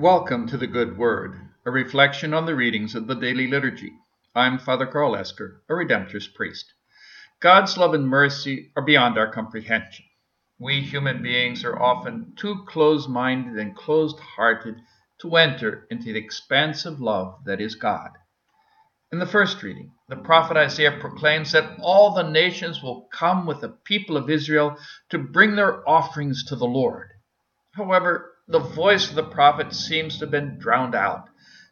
Welcome to the Good Word, a reflection on the readings of the daily liturgy. I'm Father Karl Esker, a Redemptorist priest. God's love and mercy are beyond our comprehension. We human beings are often too close minded and closed hearted to enter into the expansive love that is God. In the first reading, the prophet Isaiah proclaims that all the nations will come with the people of Israel to bring their offerings to the Lord. However, the voice of the prophet seems to have been drowned out,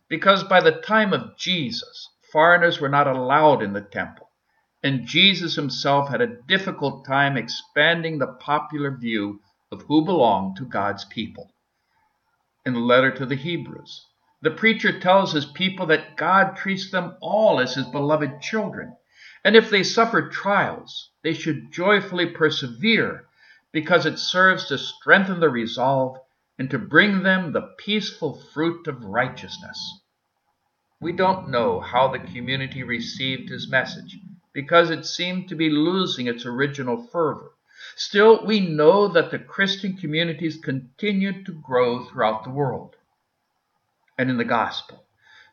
because by the time of Jesus, foreigners were not allowed in the temple, and Jesus himself had a difficult time expanding the popular view of who belonged to God's people. In the letter to the Hebrews, the preacher tells his people that God treats them all as his beloved children, and if they suffer trials, they should joyfully persevere because it serves to strengthen the resolve and to bring them the peaceful fruit of righteousness. We don't know how the community received his message because it seemed to be losing its original fervor. Still, we know that the Christian communities continued to grow throughout the world. And in the gospel,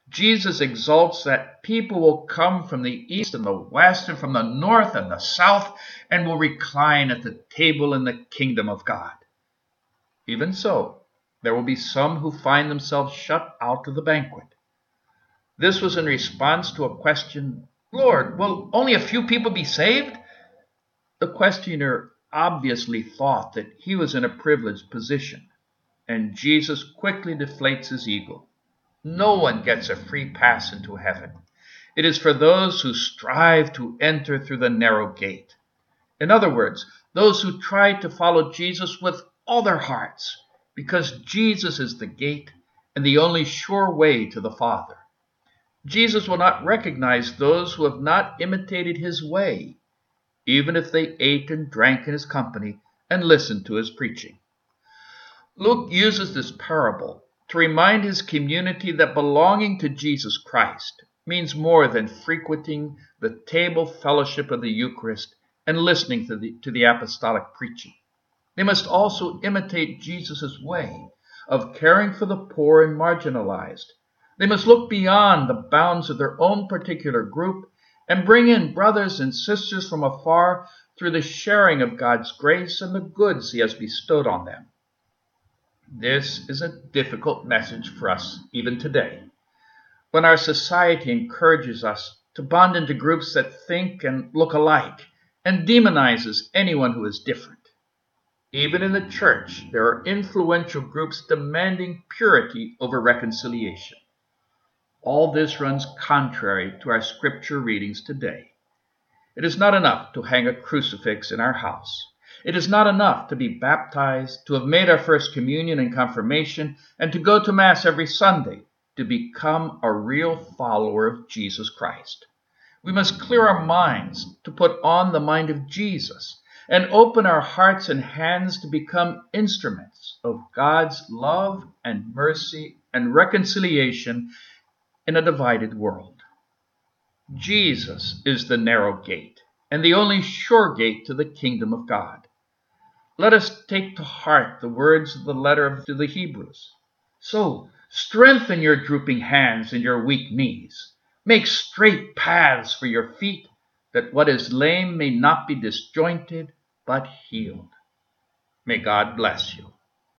Jesus exalts that people will come from the east and the west and from the north and the south and will recline at the table in the kingdom of God. Even so, there will be some who find themselves shut out of the banquet. This was in response to a question Lord, will only a few people be saved? The questioner obviously thought that he was in a privileged position, and Jesus quickly deflates his ego. No one gets a free pass into heaven. It is for those who strive to enter through the narrow gate. In other words, those who try to follow Jesus with all their hearts, because Jesus is the gate and the only sure way to the Father. Jesus will not recognize those who have not imitated his way, even if they ate and drank in his company and listened to his preaching. Luke uses this parable to remind his community that belonging to Jesus Christ means more than frequenting the table fellowship of the Eucharist and listening to the, to the apostolic preaching. They must also imitate Jesus' way of caring for the poor and marginalized. They must look beyond the bounds of their own particular group and bring in brothers and sisters from afar through the sharing of God's grace and the goods He has bestowed on them. This is a difficult message for us even today, when our society encourages us to bond into groups that think and look alike and demonizes anyone who is different. Even in the church, there are influential groups demanding purity over reconciliation. All this runs contrary to our scripture readings today. It is not enough to hang a crucifix in our house. It is not enough to be baptized, to have made our first communion and confirmation, and to go to Mass every Sunday to become a real follower of Jesus Christ. We must clear our minds to put on the mind of Jesus and open our hearts and hands to become instruments of God's love and mercy and reconciliation in a divided world. Jesus is the narrow gate and the only sure gate to the kingdom of God. Let us take to heart the words of the letter to the Hebrews. So, strengthen your drooping hands and your weak knees. Make straight paths for your feet, that what is lame may not be disjointed, but healed. May God bless you.